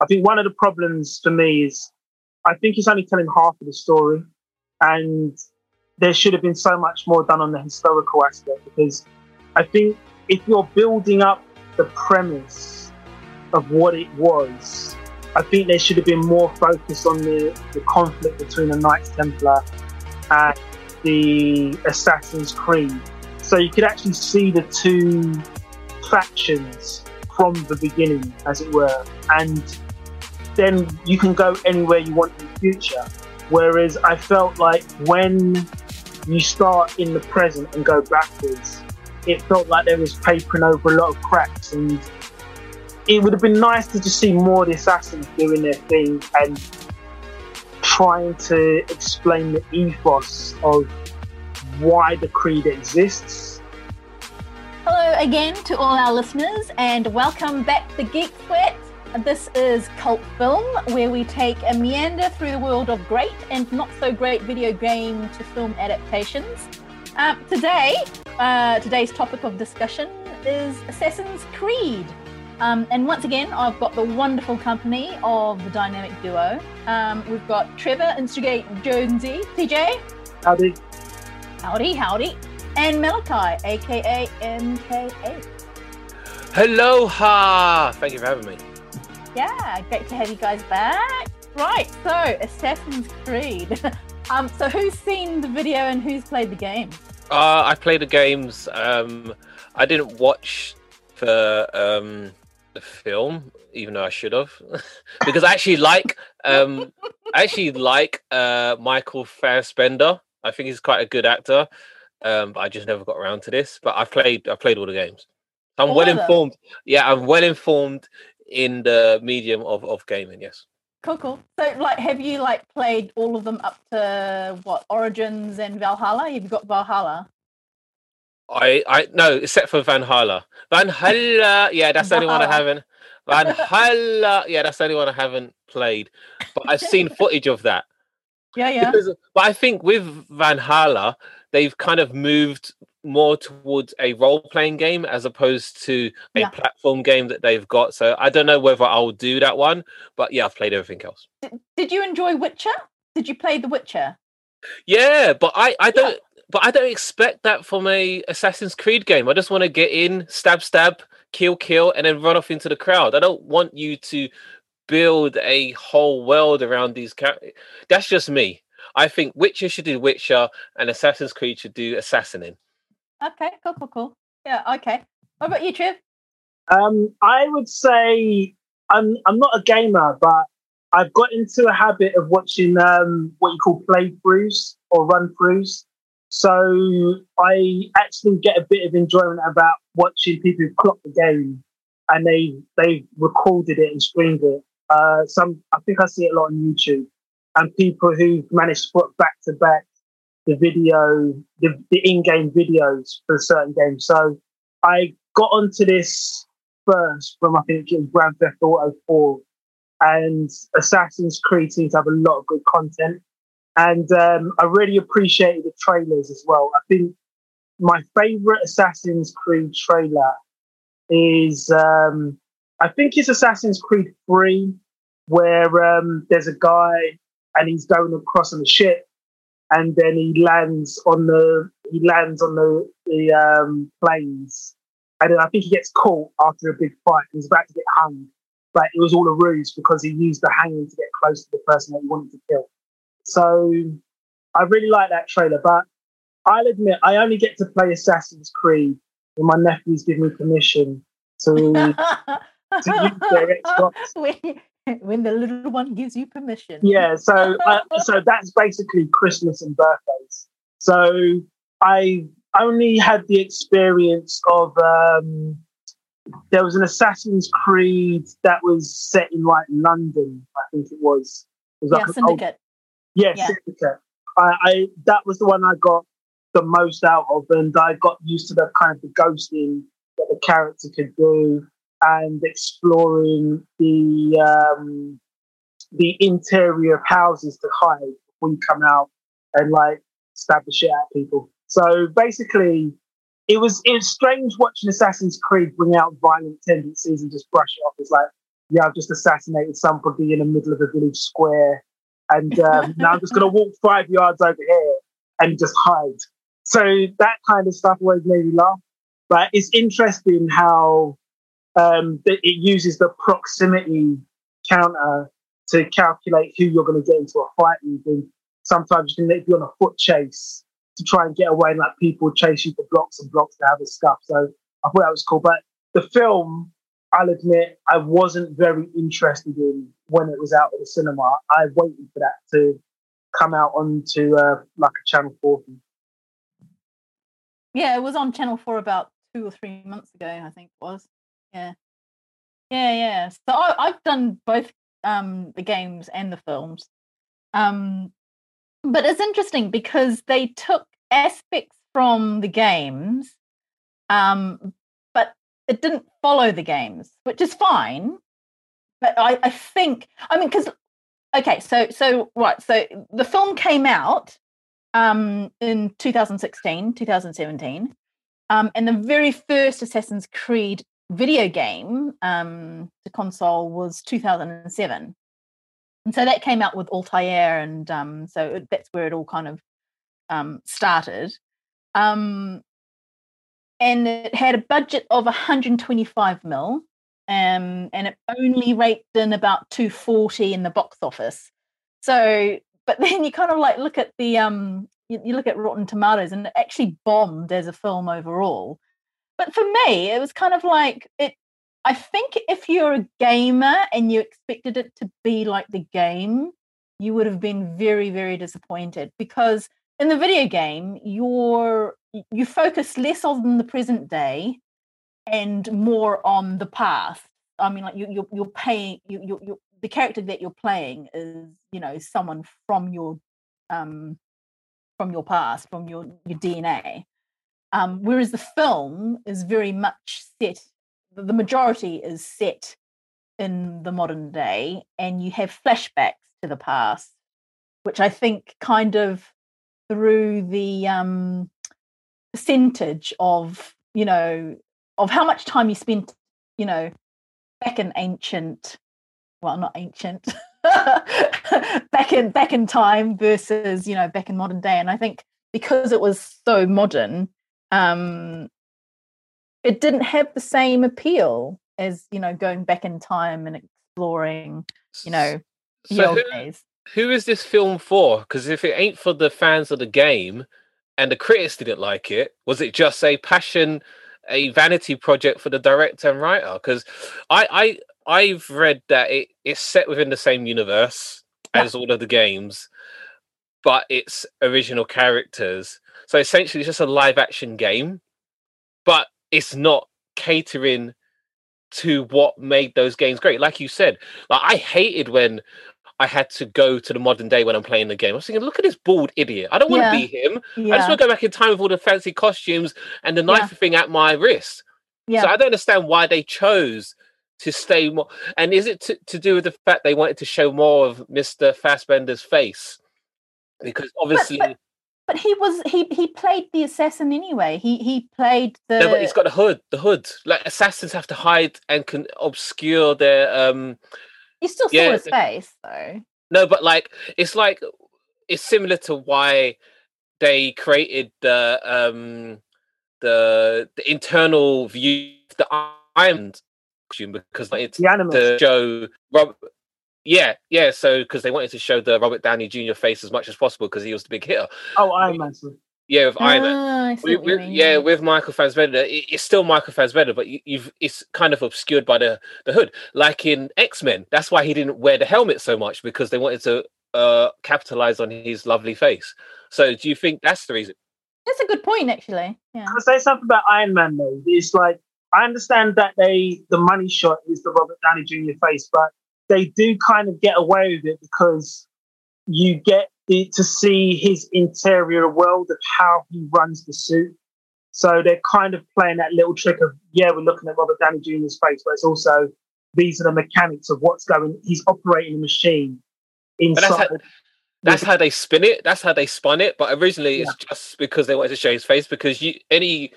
I think one of the problems for me is I think it's only telling half of the story, and there should have been so much more done on the historical aspect because I think if you're building up the premise of what it was, I think there should have been more focus on the, the conflict between the Knights Templar and the Assassin's Creed. So you could actually see the two factions from the beginning, as it were, and then you can go anywhere you want in the future. Whereas I felt like when you start in the present and go backwards, it felt like there was papering over a lot of cracks and it would have been nice to just see more of the assassins doing their thing and trying to explain the ethos of why the creed exists. Hello again to all our listeners, and welcome back to Geek Sweat. This is Cult Film, where we take a meander through the world of great and not so great video game to film adaptations. Uh, today, uh, today's topic of discussion is Assassin's Creed. Um, and once again, I've got the wonderful company of the dynamic duo. Um, we've got Trevor Instigate Jonesy, TJ. Howdy. Howdy, howdy. And Malachi, aka MK8. Aloha! Thank you for having me. Yeah, great to have you guys back. Right, so Assassin's Creed. um, so who's seen the video and who's played the game? Uh, I played the games. Um, I didn't watch the um, the film, even though I should have, because I actually like um, I actually like uh, Michael Fassbender. I think he's quite a good actor. Um, but I just never got around to this. But I've played I've played all the games. I'm All well them? informed. Yeah, I'm well informed in the medium of, of gaming. Yes. Cool, cool. So, like, have you like played all of them up to what Origins and Valhalla? You've got Valhalla? I I no, except for. Van Hala, yeah, that's the only one I Valhalla. haven't. Van Hala, yeah, that's the only one I haven't played. But I've seen footage of that. Yeah, yeah. Because, but I think with Van Hala, they've kind of moved more towards a role playing game as opposed to a Yeah. platform game that they've got. So I don't know whether I'll do that one, but yeah, I've played everything else. Did you enjoy Witcher? Did you play The Witcher? Yeah, but I I don't but I don't expect that from a Assassin's Creed game. I just want to get in, stab stab, kill kill and then run off into the crowd. I don't want you to build a whole world around these characters. That's just me. I think Witcher should do Witcher and Assassin's Creed should do Assassinin. Okay, cool, cool, cool. Yeah, okay. What about you, Trev? Um, I would say I'm I'm not a gamer, but I've got into a habit of watching um, what you call playthroughs or run throughs. So I actually get a bit of enjoyment about watching people clock the game and they they recorded it and streamed it. Uh, some I think I see it a lot on YouTube, and people who've managed to put back to back the video, the, the in-game videos for certain games. So I got onto this first from I think it was Grand Theft Auto 4 and Assassin's Creed seems to have a lot of good content. And um, I really appreciated the trailers as well. I think my favorite Assassin's Creed trailer is um, I think it's Assassin's Creed 3, where um, there's a guy and he's going across on a ship and then he lands on the he lands on the the um, plains and then I think he gets caught after a big fight. He's about to get hung, but it was all a ruse because he used the hanging to get close to the person that he wanted to kill. So I really like that trailer, but I'll admit I only get to play Assassin's Creed when my nephews give me permission to to use their Xbox. when the little one gives you permission. Yeah, so uh, so that's basically Christmas and birthdays. So I only had the experience of um, there was an Assassin's Creed that was set in like London, I think it was. It was Yeah, like old- Syndicate. yeah, Yeah. Syndicate. I, I that was the one I got the most out of, and I got used to the kind of the ghosting that the character could do, and exploring the um, the interior of houses to hide before you come out and like stab the shit out of people. So basically, it was it was strange watching Assassin's Creed bring out violent tendencies and just brush it off. It's like yeah, I've just assassinated somebody in the middle of a village square, and um, now I'm just going to walk five yards over here and just hide. So that kind of stuff always made me laugh. But it's interesting how um, it uses the proximity counter to calculate who you're going to get into a fight with. And sometimes you can be on a foot chase to try and get away, and like people chase you for blocks and blocks to have a scuff. So I thought that was cool. But the film, I'll admit, I wasn't very interested in when it was out at the cinema. I waited for that to come out onto uh, like a Channel 4 thing. Yeah, it was on Channel 4 about two or three months ago, I think it was. Yeah. Yeah, yeah. So I, have done both um, the games and the films. Um, but it's interesting because they took aspects from the games, um, but it didn't follow the games, which is fine. But I, I think, I mean, because okay, so so right, so the film came out um, in 2016, 2017, um, and the very first Assassin's Creed video game um, to console was 2007. And so that came out with Altair, and um, so that's where it all kind of um, started. Um, and it had a budget of 125 mil, um, and it only raked in about 240 in the box office. So, but then you kind of like look at the um, you, you look at Rotten Tomatoes, and it actually bombed as a film overall. But for me, it was kind of like it I think if you're a gamer and you expected it to be like the game, you would have been very, very disappointed because in the video game, you're you focus less on the present day and more on the past. I mean, like you, you're you're paying you you you the character that you're playing is you know someone from your um from your past, from your your DNA. Um, whereas the film is very much set the majority is set in the modern day and you have flashbacks to the past which i think kind of through the um percentage of you know of how much time you spent you know back in ancient well not ancient back in back in time versus you know back in modern day. And i think because it was so modern um it didn't have the same appeal as you know going back in time and exploring you know so who, days. who is this film for? Because if it ain't for the fans of the game and the critics didn't like it was it just a passion a vanity project for the director and writer? Because i i i've read that it, it's set within the same universe yeah. as all of the games but it's original characters so essentially it's just a live action game but it's not catering to what made those games great. Like you said, like I hated when I had to go to the modern day when I'm playing the game. I was thinking, look at this bald idiot. I don't want to yeah. be him. Yeah. I just want to go back in time with all the fancy costumes and the knife yeah. thing at my wrist. Yeah. So I don't understand why they chose to stay more. And is it to, to do with the fact they wanted to show more of Mr. Fassbender's face? Because obviously. But, but, but he was he he played the assassin anyway. He he played the. No, but he's got the hood. The hood. Like assassins have to hide and can obscure their. um You still saw his face though. No, but like it's like it's similar to why they created the um the the internal view the Iron because it's the to show Rob, yeah, yeah. So because they wanted to show the Robert Downey Jr. face as much as possible because he was the big hitter. Oh, Iron Man. Yeah, with Iron Man. Ah, with, yeah, with Michael Fassbender, it, it's still Michael Fassbender, but you, have it's kind of obscured by the the hood, like in X Men. That's why he didn't wear the helmet so much because they wanted to uh capitalize on his lovely face. So, do you think that's the reason? That's a good point, actually. Yeah. I'll say something about Iron Man though? It's like I understand that they the money shot is the Robert Downey Jr. face, but they do kind of get away with it because you get to see his interior world of how he runs the suit. So they're kind of playing that little trick of, yeah, we're looking at Robert Downey Jr.'s face, but it's also these are the mechanics of what's going. He's operating the machine inside. That's how, that's how, they spin it. That's how they spun it. But originally, yeah. it's just because they wanted to show his face. Because you any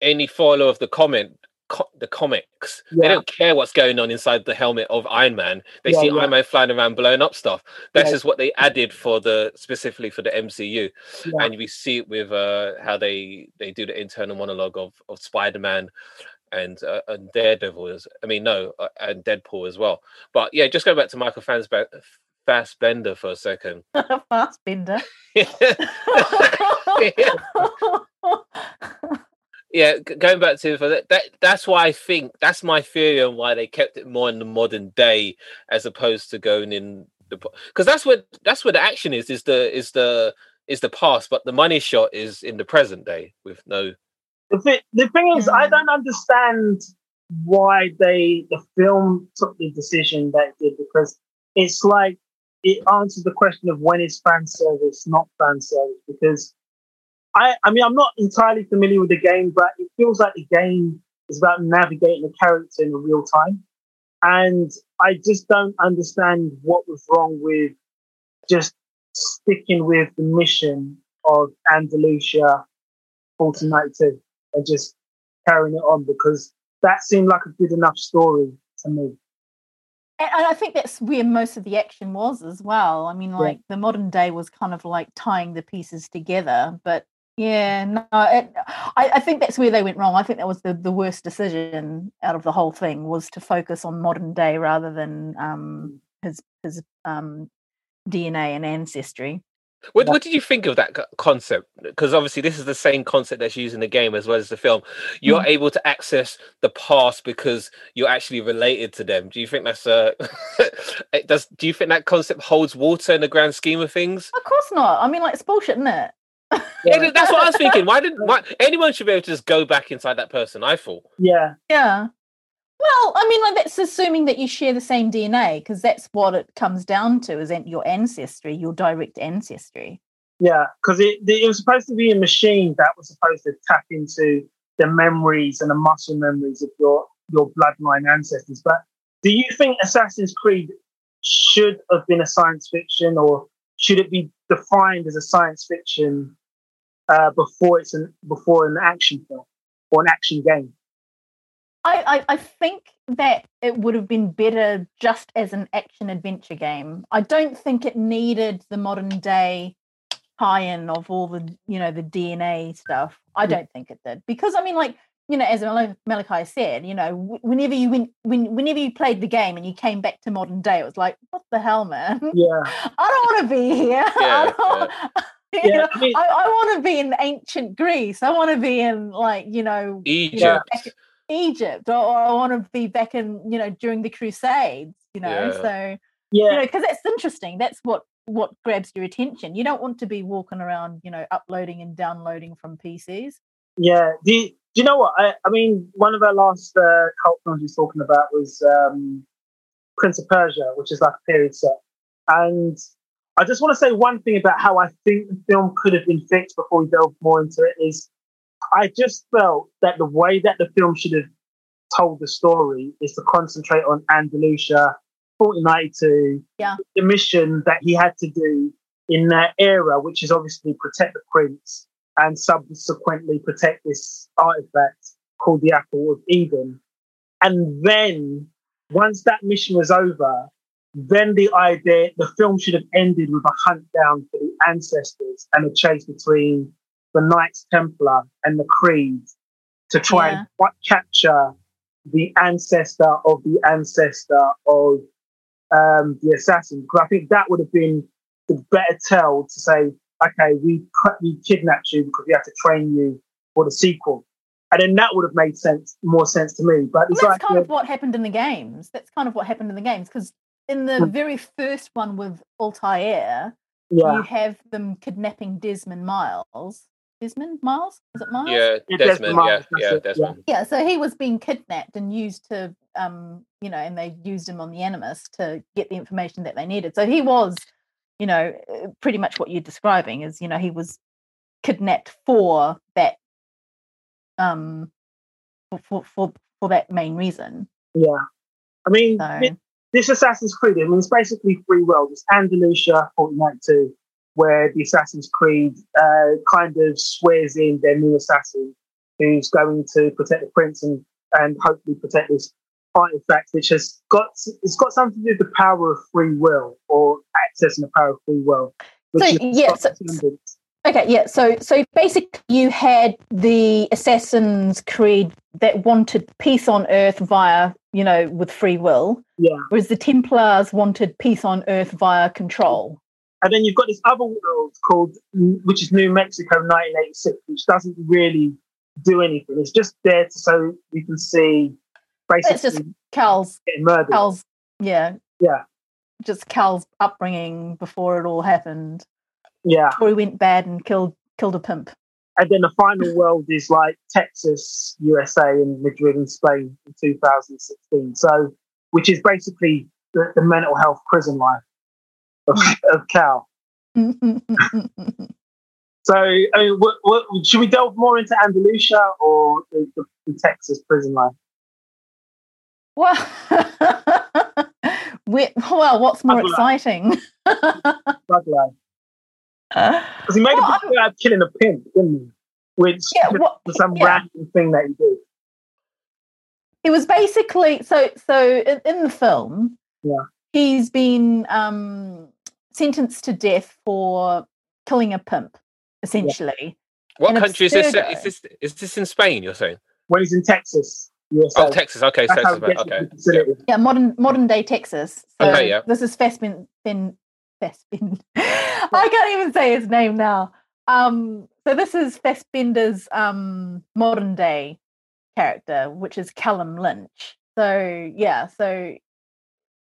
any follower of the comment co- the comics. They don't care what's going on inside the helmet of Iron Man. They Yeah, see yeah. Iron Man flying around blowing up stuff. That's Yeah. just what they added for the specifically for the MCU. Yeah. And we see it with uh, how they they do the internal monologue of of Spider Man. And, uh, and Daredevil is, I mean, no, uh, and Deadpool as well. But yeah, just go back to Michael Fassbe- Fassbender for a second. Fast bender. yeah going back to that, that that's why i think that's my theory on why they kept it more in the modern day as opposed to going in the because that's what that's where the action is is the is the is the past but the money shot is in the present day with no The, thi- the thing is, I Mm. don't understand why they the film took the decision that it did because it's like it answers the question of when is fan service not fan service because I I mean I'm not entirely familiar with the game but it feels like the game is about navigating the character in real time and I just don't understand what was wrong with just sticking with the mission of Andalusia 1492 and just carrying it on because that seemed like a good enough story to me. And and I think that's where most of the action was as well. I mean, like the modern day was kind of like tying the pieces together. But yeah, no, it, I, I think that's where they went wrong. I think that was the, the worst decision out of the whole thing was to focus on modern day rather than um, his his um, DNA and ancestry. what, what did you think of that concept because obviously this is the same concept that's used in the game as well as the film you're Mm. able to access the past because you're actually related to them do you think that's a it does do you think that concept holds water in the grand scheme of things Of course not. I mean, like it's bullshit, isn't it? Yeah, that's what I was thinking. Why didn't why, anyone should be able to just go back inside that person? I thought. Yeah, Yeah. Well, I mean, like that's assuming that you share the same DNA because that's what it comes down to is an- your ancestry, your direct ancestry. yeah, because it, it was supposed to be a machine that was supposed to tap into the memories and the muscle memories of your your bloodline ancestors. But do you think Assassin's Creed should have been a science fiction, or should it be defined as a science fiction uh, before it's an before an action film or an action game? I, I, I think that it would have been better just as an action adventure game. I don't think it needed the modern day tie-in of all the you know the DNA stuff. I don't think it did because I mean like you know as Mal- Malachi said, you know whenever you went when whenever you played the game and you came back to modern day, it was like what the hell, man. Yeah, I don't want to be here. I, Yeah, don't- you yeah. know, I mean, I, I want to be in ancient Greece. I want to be in like you know Egypt. back- Egypt, or, or I want to be back in you know during the Crusades. You know, Yeah. so yeah, you know because that's interesting. That's what what grabs your attention. You don't want to be walking around, you know, uploading and downloading from PCs. Yeah. Do you, do you know what? I, I mean, one of our last uh, cult films we was talking about was um, Prince of Persia, which is like a period set. And I just want to say one thing about how I think the film could have been fixed before we delve more into it is I just felt that the way that the film should have told the story is to concentrate on Andalusia, 1492, Yeah. the mission that he had to do in that era, which is obviously protect the prince and subsequently protect this artifact called the Apple of Eden. And then, once that mission was over, then the idea, the film should have ended with a hunt down for the ancestors and a chase between the Knights Templar and the Creed to try Yeah. and capture the ancestor of the ancestor of um, the assassin. Because I think that would have been the better tell to say, okay, we we kidnapped you because we had to train you for the sequel, and then that would have made sense, more sense to me. But Well, it's that's like, kind of what happened in the games. That's kind of what happened in the games because in the Hmm. very first one with Altair, yeah, you have them kidnapping Desmond Miles. Desmond Miles? Is it Miles? Yeah, Yeah, Desmond. Desmond Yeah, Miles, yeah, yeah. Desmond. Yeah, so he was being kidnapped and used to, um, you know, and they used him on the Animus to get the information that they needed. So he was, you know, uh, pretty much what you're describing is, you know, he was kidnapped for that, um, for for for, for that main reason. yeah. I mean, So thi- this Assassin's Creed, I mean, it's basically free worlds. It's Andalusia, 1492, where the Assassin's Creed uh, kind of swears in their new assassin who's going to protect the prince and and hopefully protect this artifact, which has got it's got something to do with the power of free will or accessing the power of free will. So yeah, so, okay, yeah. So so basically, you had the Assassin's Creed that wanted peace on Earth via you know with free will. Yeah. Whereas the Templars wanted peace on Earth via control. And then you've got this other world called, which is New Mexico 1986, which doesn't really do anything. It's just there to, so we can see basically it's just Cal's getting murdered. Cal's yeah yeah just Cal's upbringing before it all happened. Yeah, he went bad and killed killed a pimp. And then the final world is like Texas, USA, and Madrid in Spain in 2016. So, which is basically the, the mental health prison life of, mm. of Cal. so, I mean, what, what, should we delve more into Andalusia or the, the, the Texas prison life? Well, well, what's more Bug exciting? Bug life. Because he made well, a big out of killing a pimp, didn't he? Which yeah, what, was some yeah. random thing that he did. It was basically so. So in, in the film, yeah, he's been um, sentenced to death for killing a pimp, essentially. Yeah. What country is this? Is this is this in Spain? You're saying? When he's in Texas. USA. Oh, Texas. Okay, That's Texas. Okay. Yeah. yeah. modern modern day Texas. So okay, yeah. This is Fassbind, Ben, Fassbind. I can't even say his name now. Um, so this is Fassbinder's um modern day character, which is Callum Lynch. So yeah, so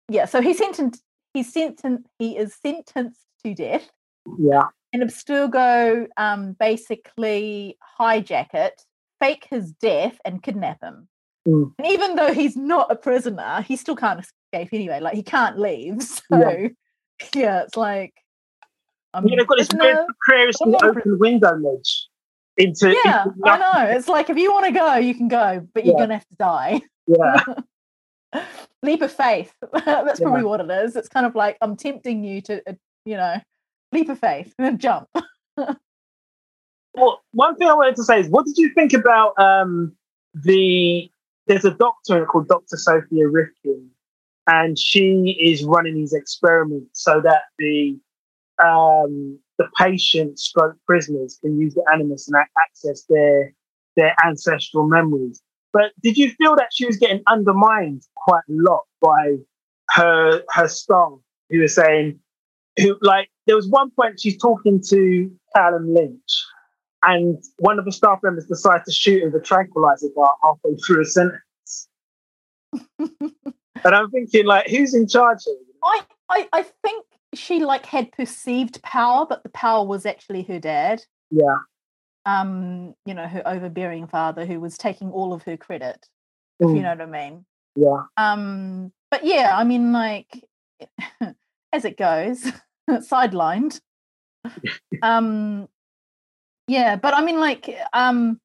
yeah, so he's sentenced. He's sentenced. He is sentenced to death. Yeah. And Abstergo um, basically hijack it, fake his death, and kidnap him. Mm. And even though he's not a prisoner, he still can't escape anyway. Like he can't leave. So yeah, yeah it's like um, yeah, they've got this weird precariously open window ledge into Yeah, into I know. It's like if you want to go, you can go, but you're yeah. gonna have to die. Yeah. leap of faith. That's yeah. probably what it is. It's kind of like I'm tempting you to, uh, you know, leap of faith and then jump. well, one thing I wanted to say is, what did you think about um, the there's a doctor called Dr. Sofia Rikkin, and she is running these experiments so that the um, the patient stroke prisoners, can use the animus and access their their ancestral memories. But did you feel that she was getting undermined quite a lot by her her staff, who were saying, who like there was one point she's talking to Callum Lynch, and one of the staff members decides to shoot her with a tranquilizer dart halfway through a sentence. and I'm thinking, like, who's in charge here? I, I, I think she like had perceived power, but the power was actually her dad. Yeah. Um, you know, her overbearing father who was taking all of her credit, mm. if you mm. know what I mean. Yeah. Um, but yeah, I mean, like as it goes, sidelined. um, yeah, but I mean, like, um,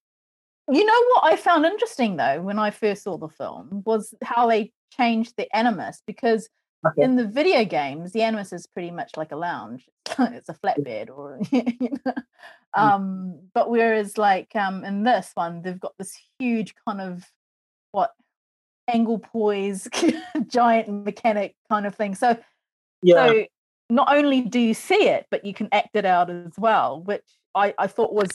you know what I found interesting though when I first saw the film was how they changed the animus because okay. in the video games the animus is pretty much like a lounge, it's a flatbed or you know. Mm. Um, but whereas like um, in this one they've got this huge kind of what angle poise giant mechanic kind of thing. So yeah. so not only do you see it, but you can act it out as well, which I, I thought was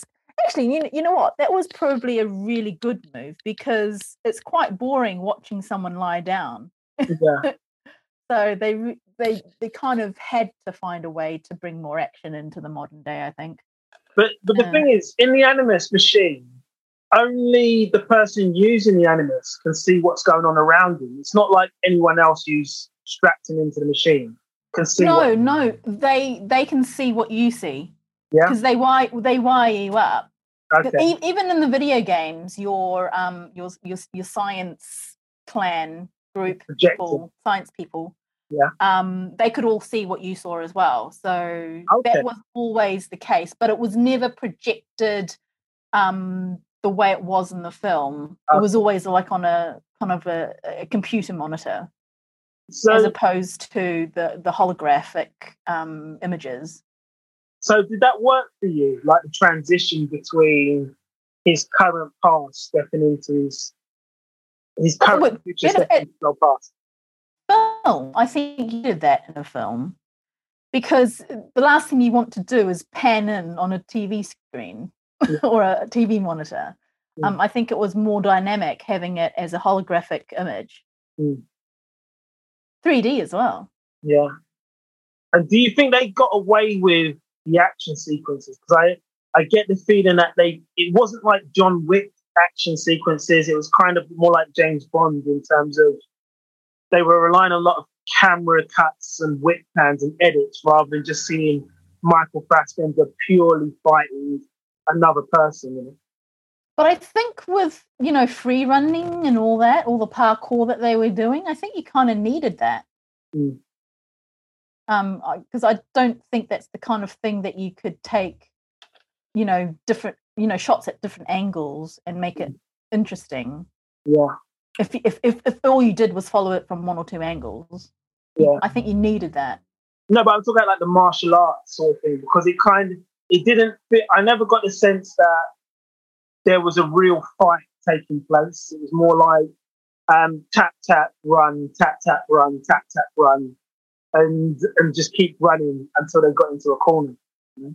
actually, you, you know what? That was probably a really good move because it's quite boring watching someone lie down. Yeah. So they they they kind of had to find a way to bring more action into the modern day. I think. But but the uh, thing is, in the Animus machine, only the person using the Animus can see what's going on around him. It's not like anyone else who's strapped him into the machine can see. No, no, they they can see what you see. Yeah. Because they wire they wire you up. Okay. Even in the video games, your um your your your science clan group people, science people, yeah, um, they could all see what you saw as well. So okay. that was always the case, but it was never projected um the way it was in the film. Okay. It was always like on a kind of a, a computer monitor. So, as opposed to the the holographic um, images. So did that work for you? Like the transition between his current past stepping into his his current future yeah, set it- well I think you did that in a film because the last thing you want to do is pan in on a TV screen Yeah. or a TV monitor. Mm. Um, I think it was more dynamic having it as a holographic image. Mm. 3D as well. Yeah. And do you think they got away with the action sequences? Because I, I get the feeling that they it wasn't like John Wick action sequences. It was kind of more like James Bond in terms of they were relying on a lot of camera cuts and whip pans and edits rather than just seeing Michael Fassbender purely fighting another person. You know? But I think with, you know, free running and all that, all the parkour that they were doing, I think you kind of needed that. Mm. Um, because I don't think that's the kind of thing that you could take, you know, different, you know, shots at different angles and make it interesting. Yeah. If if if, if all you did was follow it from one or two angles, Yeah. I think you needed that. No, but I'm talking about like the martial arts sort of thing because it kind of it didn't fit. I never got the sense that there was a real fight taking place. It was more like um, tap tap run, tap tap run, tap tap run, and and just keep running until they got into a corner.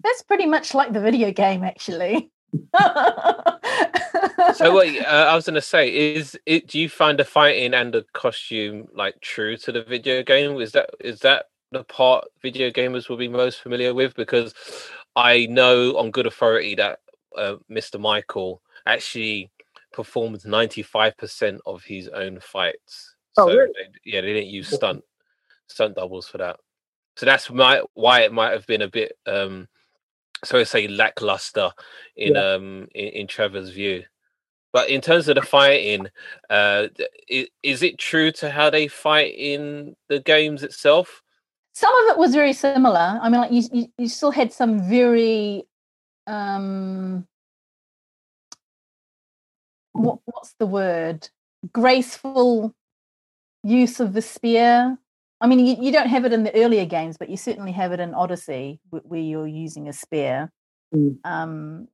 That's pretty much like the video game, actually. So what uh, I was gonna say is, it, do you find the fighting and the costume like true to the video game? Is that is that the part video gamers will be most familiar with? Because I know on good authority that uh, Mr. Michael actually performed ninety five percent of his own fights. Oh, so really? they, yeah, they didn't use stunt stunt doubles for that. So that's my, why it might have been a bit um so to say lackluster in Yeah. um in, in Trevor's view. But in terms of the fighting, uh, is, is it true to how they fight in the games itself? some of it was very similar. I mean, like you, you, you still had some very, um, what, what's the word? Graceful use of the spear. I mean, you, you don't have it in the earlier games, but you certainly have it in Odyssey, where you're using a spear. Mm. Um,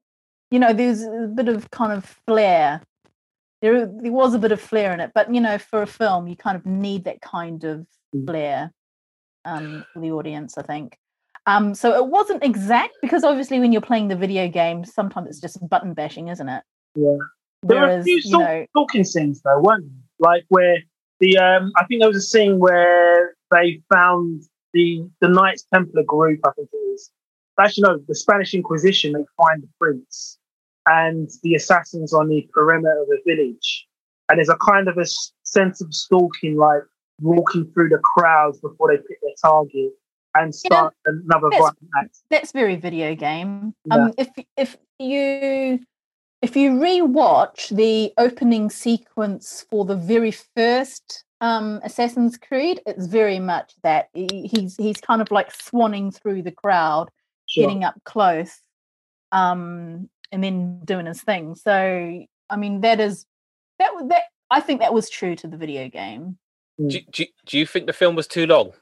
you know, there's a bit of kind of flair. There, there was a bit of flair in it, but you know, for a film, you kind of need that kind of Mm. flair um, for the audience, I think. Um, so it wasn't exact because obviously when you're playing the video game, sometimes it's just button bashing, isn't it? Yeah. There were a few you know, talking scenes though, weren't there? Like where the um, I think there was a scene where they found the the Knights Templar group. I think it was actually no, the Spanish Inquisition. They find the prince and the assassins on the perimeter of the village, and there's a kind of a sense of stalking, like walking through the crowds before they pick their target and start another That's- violent act. that's very video game. Yeah. Um, if if you if you rewatch the opening sequence for the very first um, Assassin's Creed, it's very much that he's he's kind of like swanning through the crowd, Sure. getting up close, um, and then doing his thing. So I mean, that is that was that. I think that was true to the video game. Do, do, do you think the film was too long?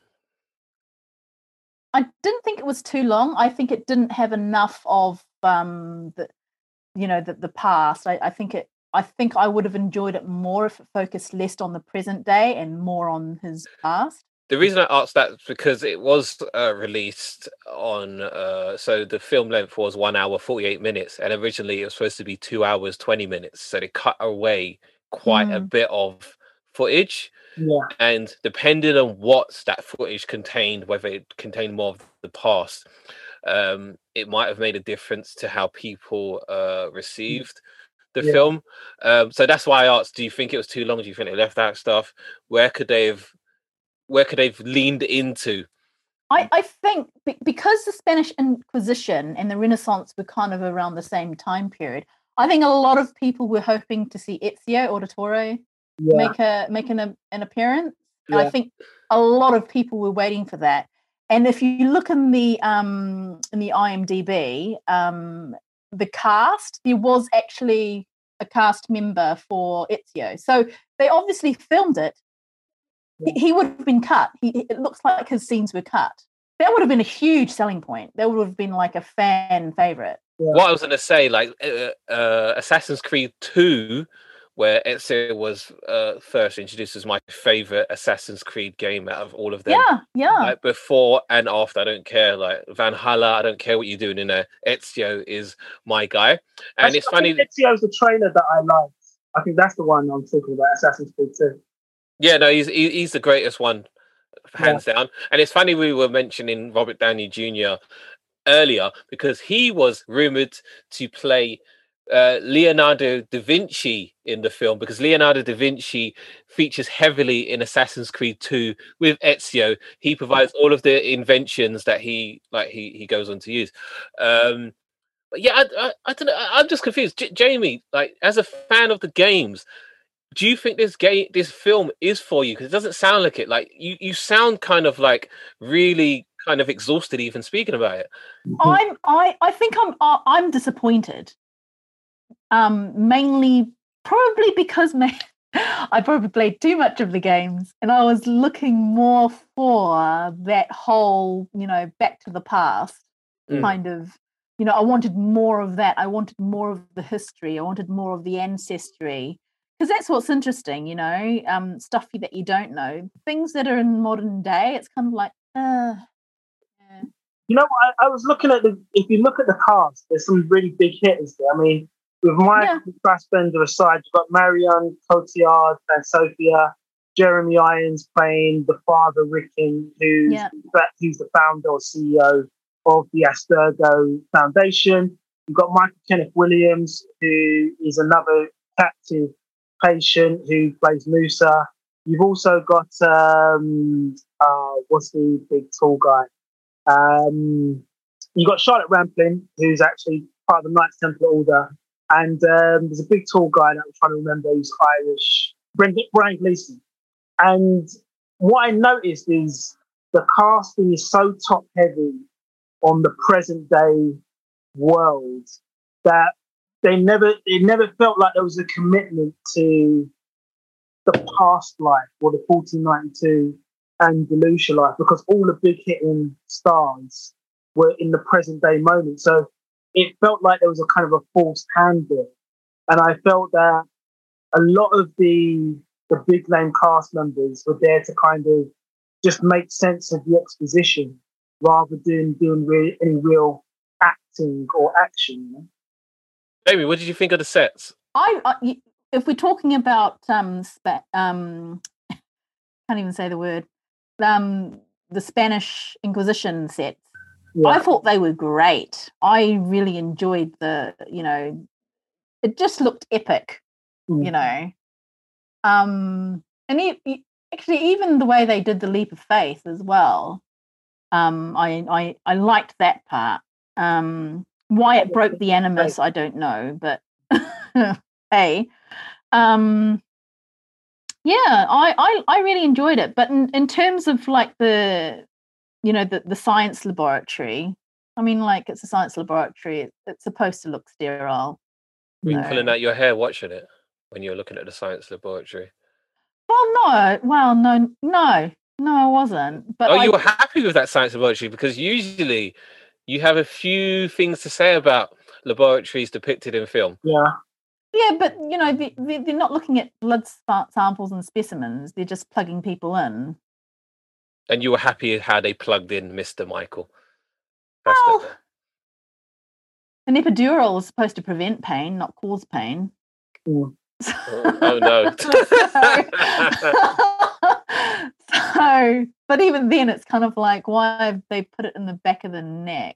I didn't think it was too long. I think it didn't have enough of um the you know the the past. I, I think it I think I would have enjoyed it more if it focused less on the present day and more on his past. The reason I asked that is because it was uh, released on, uh, so the film length was one hour, 48 minutes, and originally it was supposed to be two hours, 20 minutes. So they cut away quite a Mm. bit of footage. Yeah. And depending on what that footage contained, whether it contained more of the past, um, it might have made a difference to how people uh, received the Yeah. film. Um, so that's why I asked: Do you think it was too long? Do you think they left out stuff? Where could they have? Where could they've leaned into? I, I think be- because the Spanish Inquisition and the Renaissance were kind of around the same time period, I think a lot of people were hoping to see Ezio Auditore Yeah. make a make an, an appearance. And I think a lot of people were waiting for that. And if you look in the um, in the IMDb, um, the cast there was actually a cast member for Ezio, so they obviously filmed it. He, he would have been cut. He, it looks like his scenes were cut. That would have been a huge selling point. That would have been like a fan favorite. What I was going to say, like uh, uh, Assassin's Creed Two, where Ezio was uh, first introduced as my favorite Assassin's Creed game out of all of them. Yeah, yeah. Like before and after, I don't care. Like Valhalla, I don't care what you're doing in there. Ezio is my guy, and I it's think funny. Ezio's the trailer that I liked. I think that's the one I'm talking about, Assassin's Creed 2. Yeah, no, he's he's the greatest one, hands down. And it's funny we were mentioning Robert Downey Jr. earlier because he was rumored to play uh, Leonardo da Vinci in the film because Leonardo da Vinci features heavily in Assassin's Creed 2 with Ezio. He provides all of the inventions that he like he he goes on to use. Um, but yeah, I, I, I don't know. I- I'm just confused. J- Jamie, like as a fan of the games, do you think this game, this film, is for you? Because it doesn't sound like it. Like you, you sound kind of like really kind of exhausted even speaking about it. I'm I I think I'm I- I'm disappointed. Um, mainly probably because ma- I probably played too much of the games, and I was looking more for that whole you know back to the past Mm. kind of. You know, I wanted more of that. I wanted more of the history. I wanted more of the ancestry because that's what's interesting. You know, um, stuff that you don't know, things that are in modern day. It's kind of like, uh, yeah. You know, I, I was looking at the. If you look at the cast, there's some really big hitters there. I mean, with Michael Fassbender aside, you've got Marion Cotillard and Sofia, Jeremy Irons playing the father Rikkin, who's Yeah. who's the founder or CEO of the Abstergo Foundation. You've got Michael Kenneth Williams, who is another captive patient who plays Musa. You've also got um, uh, what's the big tall guy? Um, you got Charlotte Rampling, who's actually part of the Knights Templar Order, and um, there's a big tall guy that I'm trying to remember who's Irish, Brendan, Brian Gleeson. And what I noticed is the casting is so top heavy on the present day world that they never it never felt like there was a commitment to the past life or the 1492 Andalusia life because all the big hitting stars were in the present day moment. So it felt like there was a kind of a forced hand there. And I felt that a lot of the the big name cast members were there to kind of just make sense of the exposition rather than doing re- any real acting or action. Jamie, what did you think of the sets? I, I if we're talking about um spa- um can't even say the word um the Spanish Inquisition sets. I thought they were great. I really enjoyed the you know it just looked epic, Mm. you know. Um and e- actually even the way they did the leap of faith as well. Um I I I liked that part. Um why it broke the animus I don't know, but hey. Um yeah, I, I I really enjoyed it. But in, in terms of like the you know the, the science laboratory, I mean like it's a science laboratory, it, it's supposed to look sterile. Were you No. pulling out your hair watching it when you were looking at the science laboratory? Well no, well no no, no I wasn't. But oh, I, you were happy with that science laboratory because usually you have a few things to say about laboratories depicted in film. Yeah. yeah, but you know they, they, they're not looking at blood samples and specimens. They're just plugging people in. And you were happy how they plugged in Mr. Michael. That's Well, the- An epidural is supposed to prevent pain, not cause pain. Mm. oh, no. so, but even then, it's kind of like, why have they put it in the back of the neck?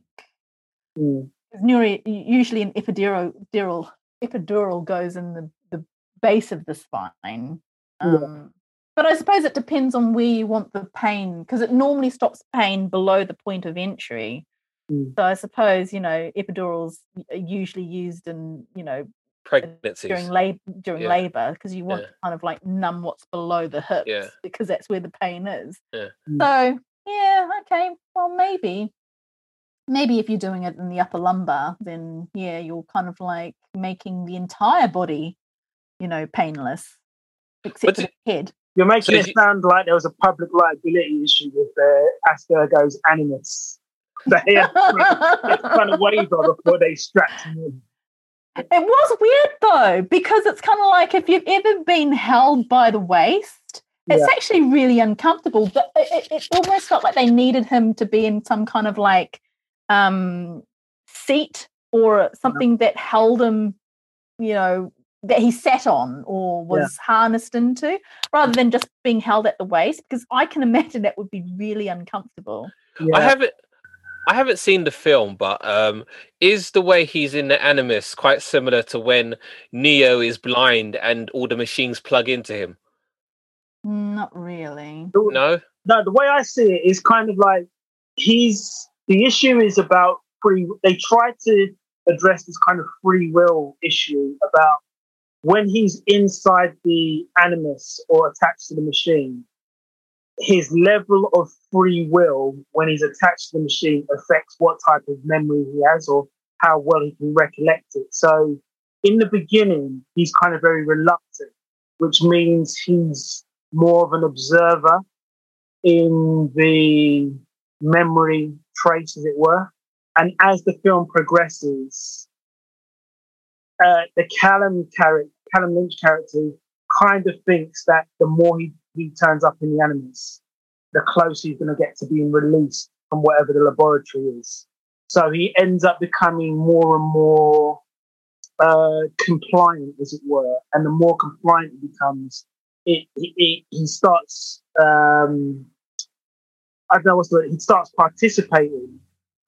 Mm. neuro, usually an epidural, epidural, epidural goes in the, the base of the spine. Yeah. Um, But I suppose it depends on where you want the pain, because it normally stops pain below the point of entry. Mm. So I suppose you know epidurals are usually used in you know Pregnancies. during labor during Yeah. labor because you want Yeah. to kind of like numb what's below the hips Yeah. because that's where the pain is. Yeah. So yeah, okay, well maybe. Maybe if you're doing it in the upper lumbar, then yeah, you're kind of like making the entire body, you know, painless, except But for the head. You're making So it you- sound like there was a public liability issue with uh, Abstergo's animus. They had to kind of waiver before they strapped him in. It was weird though, because it's kind of like if you've ever been held by the waist, it's Yeah. actually really uncomfortable. But it, it, it almost felt like they needed him to be in some kind of like um, seat or something that held him, you know, that he sat on or was harnessed into, rather than just being held at the waist. Because I can imagine that would be really uncomfortable. Yeah. I haven't I haven't seen the film, but um is the way he's in the Animus quite similar to when Neo is blind and all the machines plug into him? Not really. No? no, the way I see it is kind of like he's the issue is about free. They try to address this kind of free will issue about when he's inside the animus or attached to the machine. His level of free will when he's attached to the machine affects what type of memory he has or how well he can recollect it. So, in the beginning, he's kind of very reluctant, which means he's more of an observer in the memory trace, as it were. And as the film progresses, uh, the Callum character, Callum Lynch character, kind of thinks that the more he, he turns up in the Animus, the closer he's going to get to being released from whatever the laboratory is. So he ends up becoming more and more uh, compliant, as it were. And the more compliant he becomes, it, it, it he starts um, I don't know what's the word, he starts participating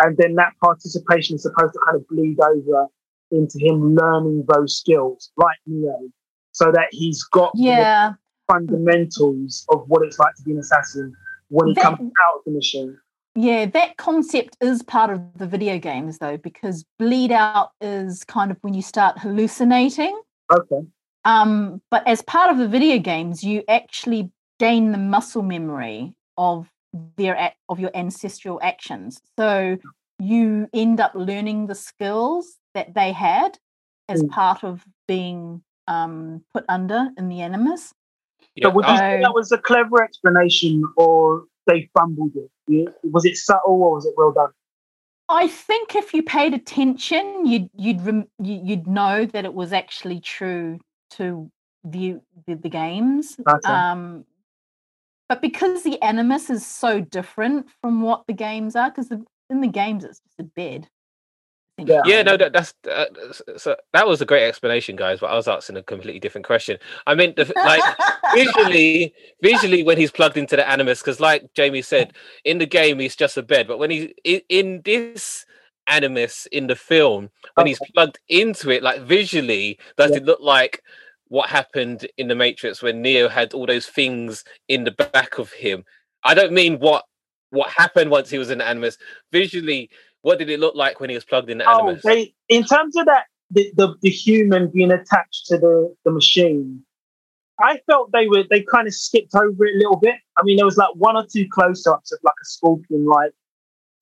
and then that participation is supposed to kind of bleed over into him learning those skills like Neo so that he's got the Yeah. fundamentals of what it's like to be an assassin when he That- comes out of the machine. Yeah, that concept is part of the video games though, because bleed out is kind of when you start hallucinating. Okay. Um, but as part of the video games, you actually gain the muscle memory of their of your ancestral actions. So you end up learning the skills that they had as Mm. part of being um, put under in the animus. Yeah, So would you I- say that was a clever explanation or they fumbled it? Was it subtle or was it well done? I think if you paid attention, you'd you'd rem- you- you'd know that it was actually true to the the, the games. Okay. Um, but because the animus is so different from what the games are, because in the games it's just a bed. Yeah. Yeah, no, that, that's uh, so that was a great explanation, guys. But I was asking a completely different question. I mean, the, like visually, visually when he's plugged into the animus, because like Jamie said, in the game he's just a bed, but when he's in, in this animus in the film, when he's plugged into it, like visually, does Yeah. it look like what happened in the Matrix when Neo had all those things in the back of him? I don't mean what what happened once he was in the animus. Visually, what did it look like when he was plugged in the Oh, animus? they in terms of that the, the, the human being attached to the, the machine, I felt they were they kind of skipped over it a little bit. I mean, there was like one or two close ups of like a scorpion like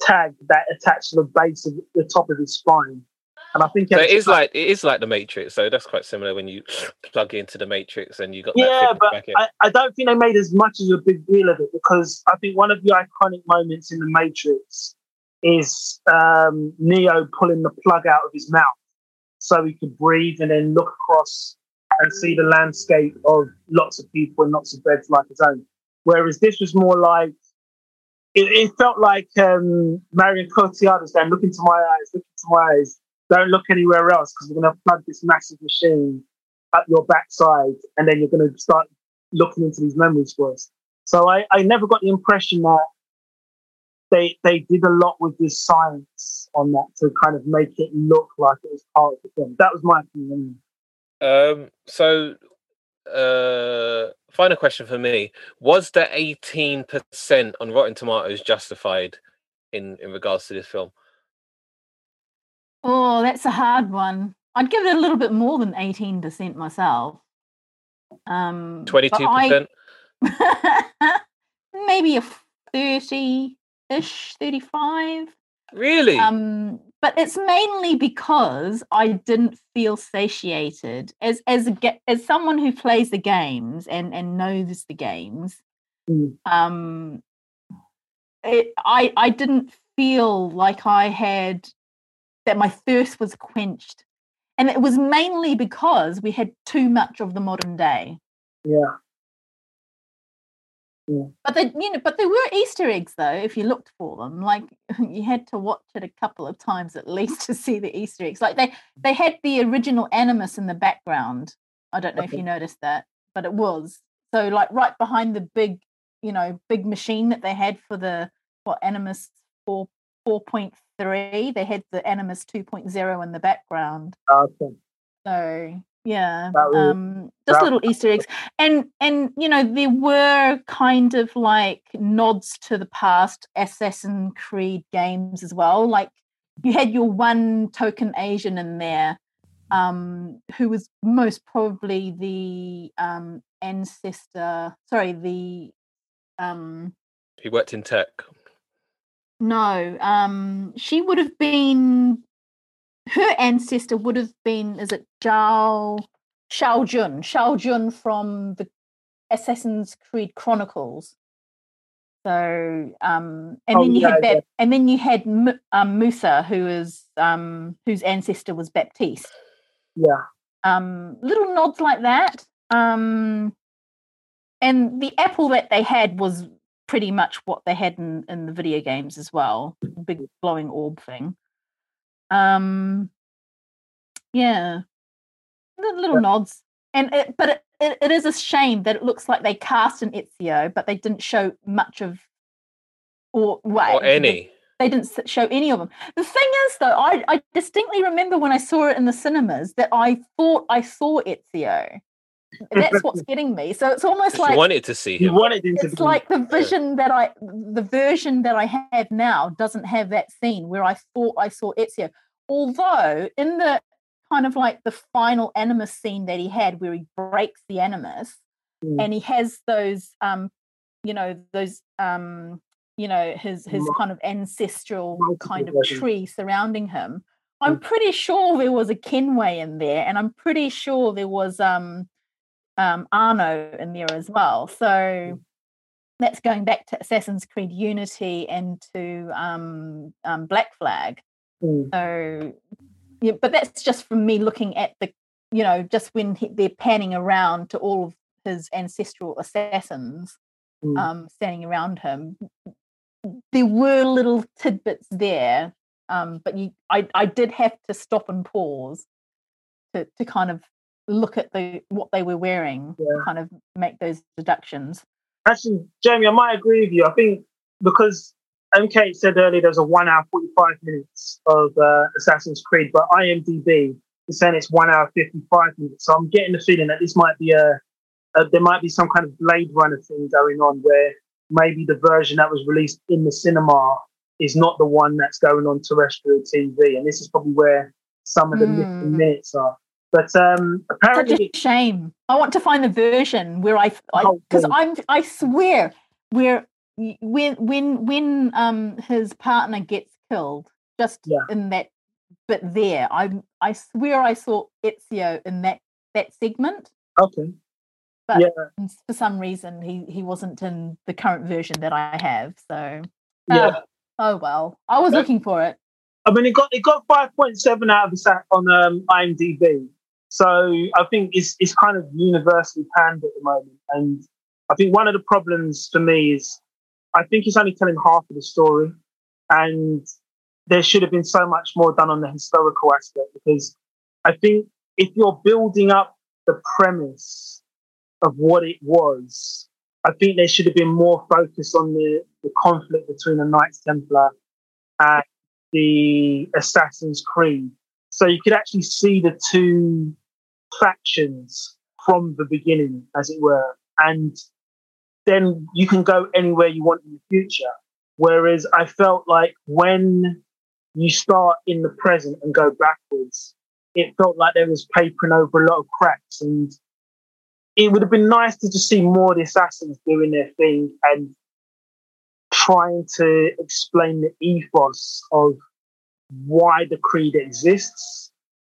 tag that attached to the base of the top of his spine. And I think So it is like it is like the Matrix. So that's quite similar when you plug into the Matrix and you got Yeah, but back in. I, I don't think they made as much of a big deal of it because I think one of the iconic moments in the Matrix is um, Neo pulling the plug out of his mouth so he could breathe and then look across and see the landscape of lots of people and lots of beds like his own. Whereas this was more like it, it felt like um, Marion Cotillard saying, "Look into my eyes, look into my eyes. Don't look anywhere else because we're going to plug this massive machine up your backside, and then you're going to start looking into these memories for us." So I, I never got the impression that they they did a lot with this science on that to kind of make it look like it was part of the film. That was my opinion. Um. So, uh, final question for me: Was the eighteen percent on Rotten Tomatoes justified in in regards to this film? Oh, that's a hard one. I'd give it a little bit more than 18% myself. Um, Twenty two percent. I- maybe a 30 ish, 35. Really? Um, but it's mainly because I didn't feel satiated as as a, as someone who plays the games and and knows the games. Mm. Um, it, I I didn't feel like I had that my thirst was quenched, and it was mainly because we had too much of the modern day. Yeah. Yeah. But they, you know, but there were Easter eggs though. If you looked for them, like you had to watch it a couple of times at least to see the Easter eggs. Like they, they had the original Animus in the background. I don't know okay. if you noticed that, but it was so like right behind the big, you know, big machine that they had for the what Animus four four point three. They had the Animus two in the background. Okay. So yeah um just little easter eggs and and you know there were kind of like nods to the past assassin creed games as well like you had your one token asian in there um who was most probably the um ancestor sorry the um he worked in tech no um she would have been her ancestor would have been is it Zhao Shao Jun Shao Jun from the Assassin's Creed Chronicles. So um, and oh, then you yeah, had yeah. and then you had um, Moussa who is um, whose ancestor was Baptiste. Yeah. Um, little nods like that. Um, and the apple that they had was pretty much what they had in, in the video games as well, big glowing orb thing. Um, yeah, little nods, and it, but it, it, it is a shame that it looks like they cast an Ezio, but they didn't show much of or what or any. They, they didn't show any of them. The thing is, though, I, I distinctly remember when I saw it in the cinemas that I thought I saw Ezio that's what's getting me. So it's almost like you wanted to see him. You wanted him it's like the vision that I, the version that I have now doesn't have that scene where I thought I saw Ezio. Although in the kind of like the final animus scene that he had where he breaks the animus mm. and he has those um you know those um you know his his kind of ancestral kind of tree surrounding him i'm mm. pretty sure there was a kenway in there and i'm pretty sure there was um um arno in there as well so mm. that's going back to assassin's creed unity and to um, um black flag Mm. So, yeah, but that's just from me looking at the, you know, just when he, they're panning around to all of his ancestral assassins mm. um, standing around him. There were little tidbits there, um, but you, I, I did have to stop and pause to, to kind of look at the what they were wearing, yeah. kind of make those deductions. Actually, Jamie, I might agree with you. I think because MK said earlier there's a one hour 45 minutes of uh, Assassin's Creed, but IMDb is saying it's one hour 55 minutes. So I'm getting the feeling that this might be a, a, there might be some kind of Blade Runner thing going on where maybe the version that was released in the cinema is not the one that's going on terrestrial TV. And this is probably where some of the mm. minutes are. But um, apparently, such a shame. I want to find the version where I, because oh, I'm, I swear, where when when when um his partner gets killed, just yeah. in that bit there, I I swear I saw Ezio in that that segment. Okay. But yeah. for some reason he he wasn't in the current version that I have. So yeah. Uh, oh well, I was looking for it. I mean, it got it got five point seven out of the sack on um, IMDb. So I think it's it's kind of universally panned at the moment, and I think one of the problems for me is I think it's only telling half of the story, and there should have been so much more done on the historical aspect because I think if you're building up the premise of what it was, I think there should have been more focus on the, the conflict between the Knights Templar and the Assassin's Creed. So you could actually see the two factions from the beginning, as it were. And then you can go anywhere you want in the future. Whereas I felt like when you start in the present and go backwards, it felt like there was papering over a lot of cracks. And it would have been nice to just see more of the assassins doing their thing and trying to explain the ethos of why the creed exists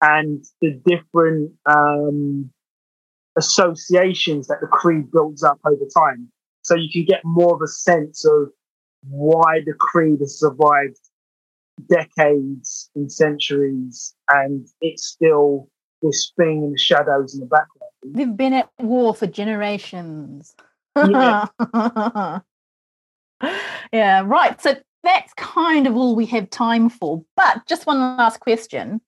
and the different um, associations that the creed builds up over time so you can get more of a sense of why the creed has survived decades and centuries, and it's still this thing in the shadows in the background. They've been at war for generations. Yeah. yeah, right. So that's kind of all we have time for. But just one last question.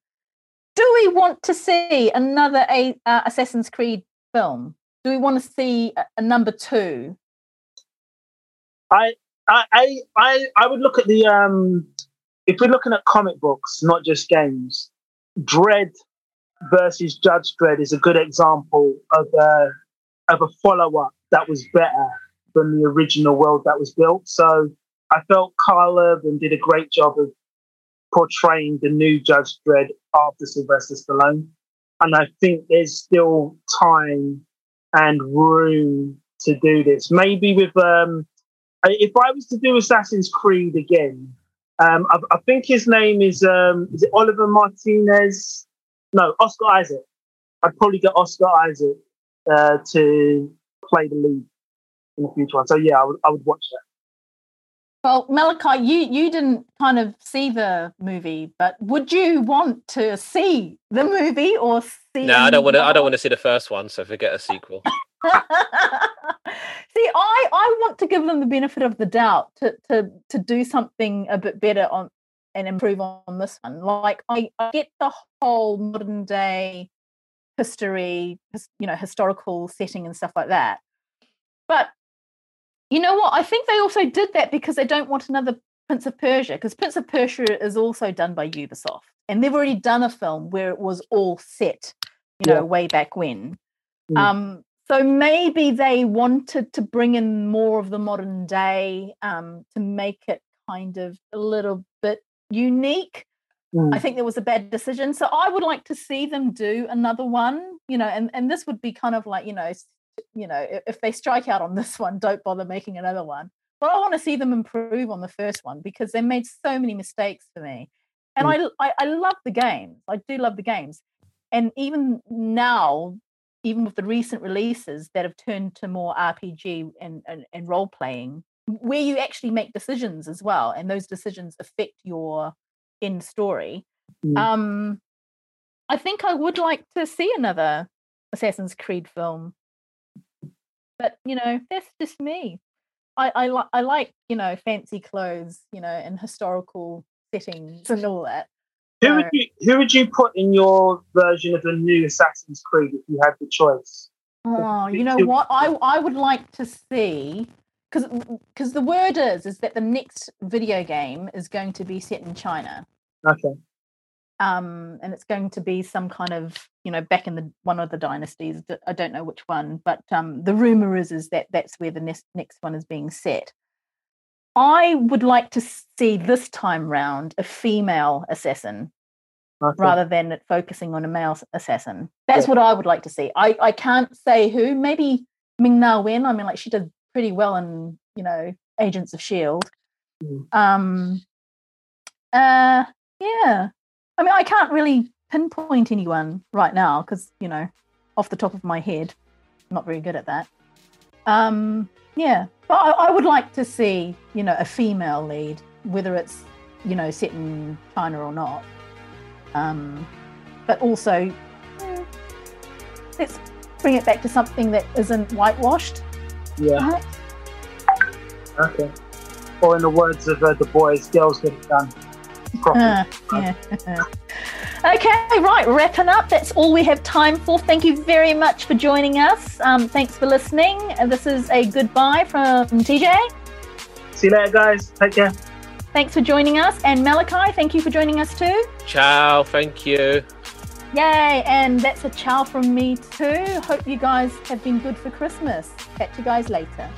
Do we want to see another a, uh, Assassin's Creed film? Do we want to see a, a number two? I, I, I, I, would look at the um, if we're looking at comic books, not just games. Dredd versus Judge Dredd is a good example of a of a follow up that was better than the original world that was built. So I felt Karl Urban did a great job of portraying the new Judge Dredd after Sylvester Stallone. And I think there's still time and room to do this. Maybe with um, if I was to do Assassin's Creed again, um, I, I, think his name is um, is it Oliver Martinez? No, Oscar Isaac. I'd probably get Oscar Isaac uh, to play the lead in the future. So yeah, I would I would watch that. Well, Malachi, you you didn't kind of see the movie, but would you want to see the movie or see? No, I don't want to. I don't want to see the first one, so forget a sequel. see, I I want to give them the benefit of the doubt to to to do something a bit better on and improve on this one. Like I, I get the whole modern day history, you know, historical setting and stuff like that, but you know what? I think they also did that because they don't want another Prince of Persia, because Prince of Persia is also done by Ubisoft. And they've already done a film where it was all set, you know, yeah. way back when. Mm. Um, so maybe they wanted to bring in more of the modern day um, to make it kind of a little bit unique. Mm. I think there was a bad decision. So I would like to see them do another one, you know, and, and this would be kind of like, you know, you know, if they strike out on this one, don't bother making another one. But I want to see them improve on the first one because they made so many mistakes for me. And mm. I, I, I love the games. I do love the games. And even now, even with the recent releases that have turned to more RPG and, and, and role playing, where you actually make decisions as well, and those decisions affect your end story. Mm. Um, I think I would like to see another Assassin's Creed film. But you know, that's just me. I I, li- I like you know fancy clothes, you know, and historical settings and all that. Who so, would you who would you put in your version of the new Assassin's Creed if you had the choice? Oh, you know what? I I would like to see because because the word is is that the next video game is going to be set in China. Okay um, and it's going to be some kind of you know back in the one of the dynasties. I don't know which one, but um, the rumor is is that that's where the next next one is being set. I would like to see this time round a female assassin okay. rather than it focusing on a male assassin. That's yeah. what I would like to see. I, I can't say who. Maybe Ming Na Wen. I mean, like she did pretty well in you know Agents of Shield. Mm. Um. Uh. Yeah. I mean, I can't really pinpoint anyone right now because, you know, off the top of my head, I'm not very good at that. Um, yeah, but I, I would like to see, you know, a female lead, whether it's, you know, set in China or not. Um, but also, mm, let's bring it back to something that isn't whitewashed. Yeah. Perhaps. Okay. Or in the words of uh, the boys, girls get it done. Uh, yeah. okay, right, wrapping up. That's all we have time for. Thank you very much for joining us. Um, thanks for listening. This is a goodbye from TJ. See you later, guys. Take care. Thanks for joining us. And Malachi, thank you for joining us too. Ciao, thank you. Yay, and that's a ciao from me too. Hope you guys have been good for Christmas. Catch you guys later.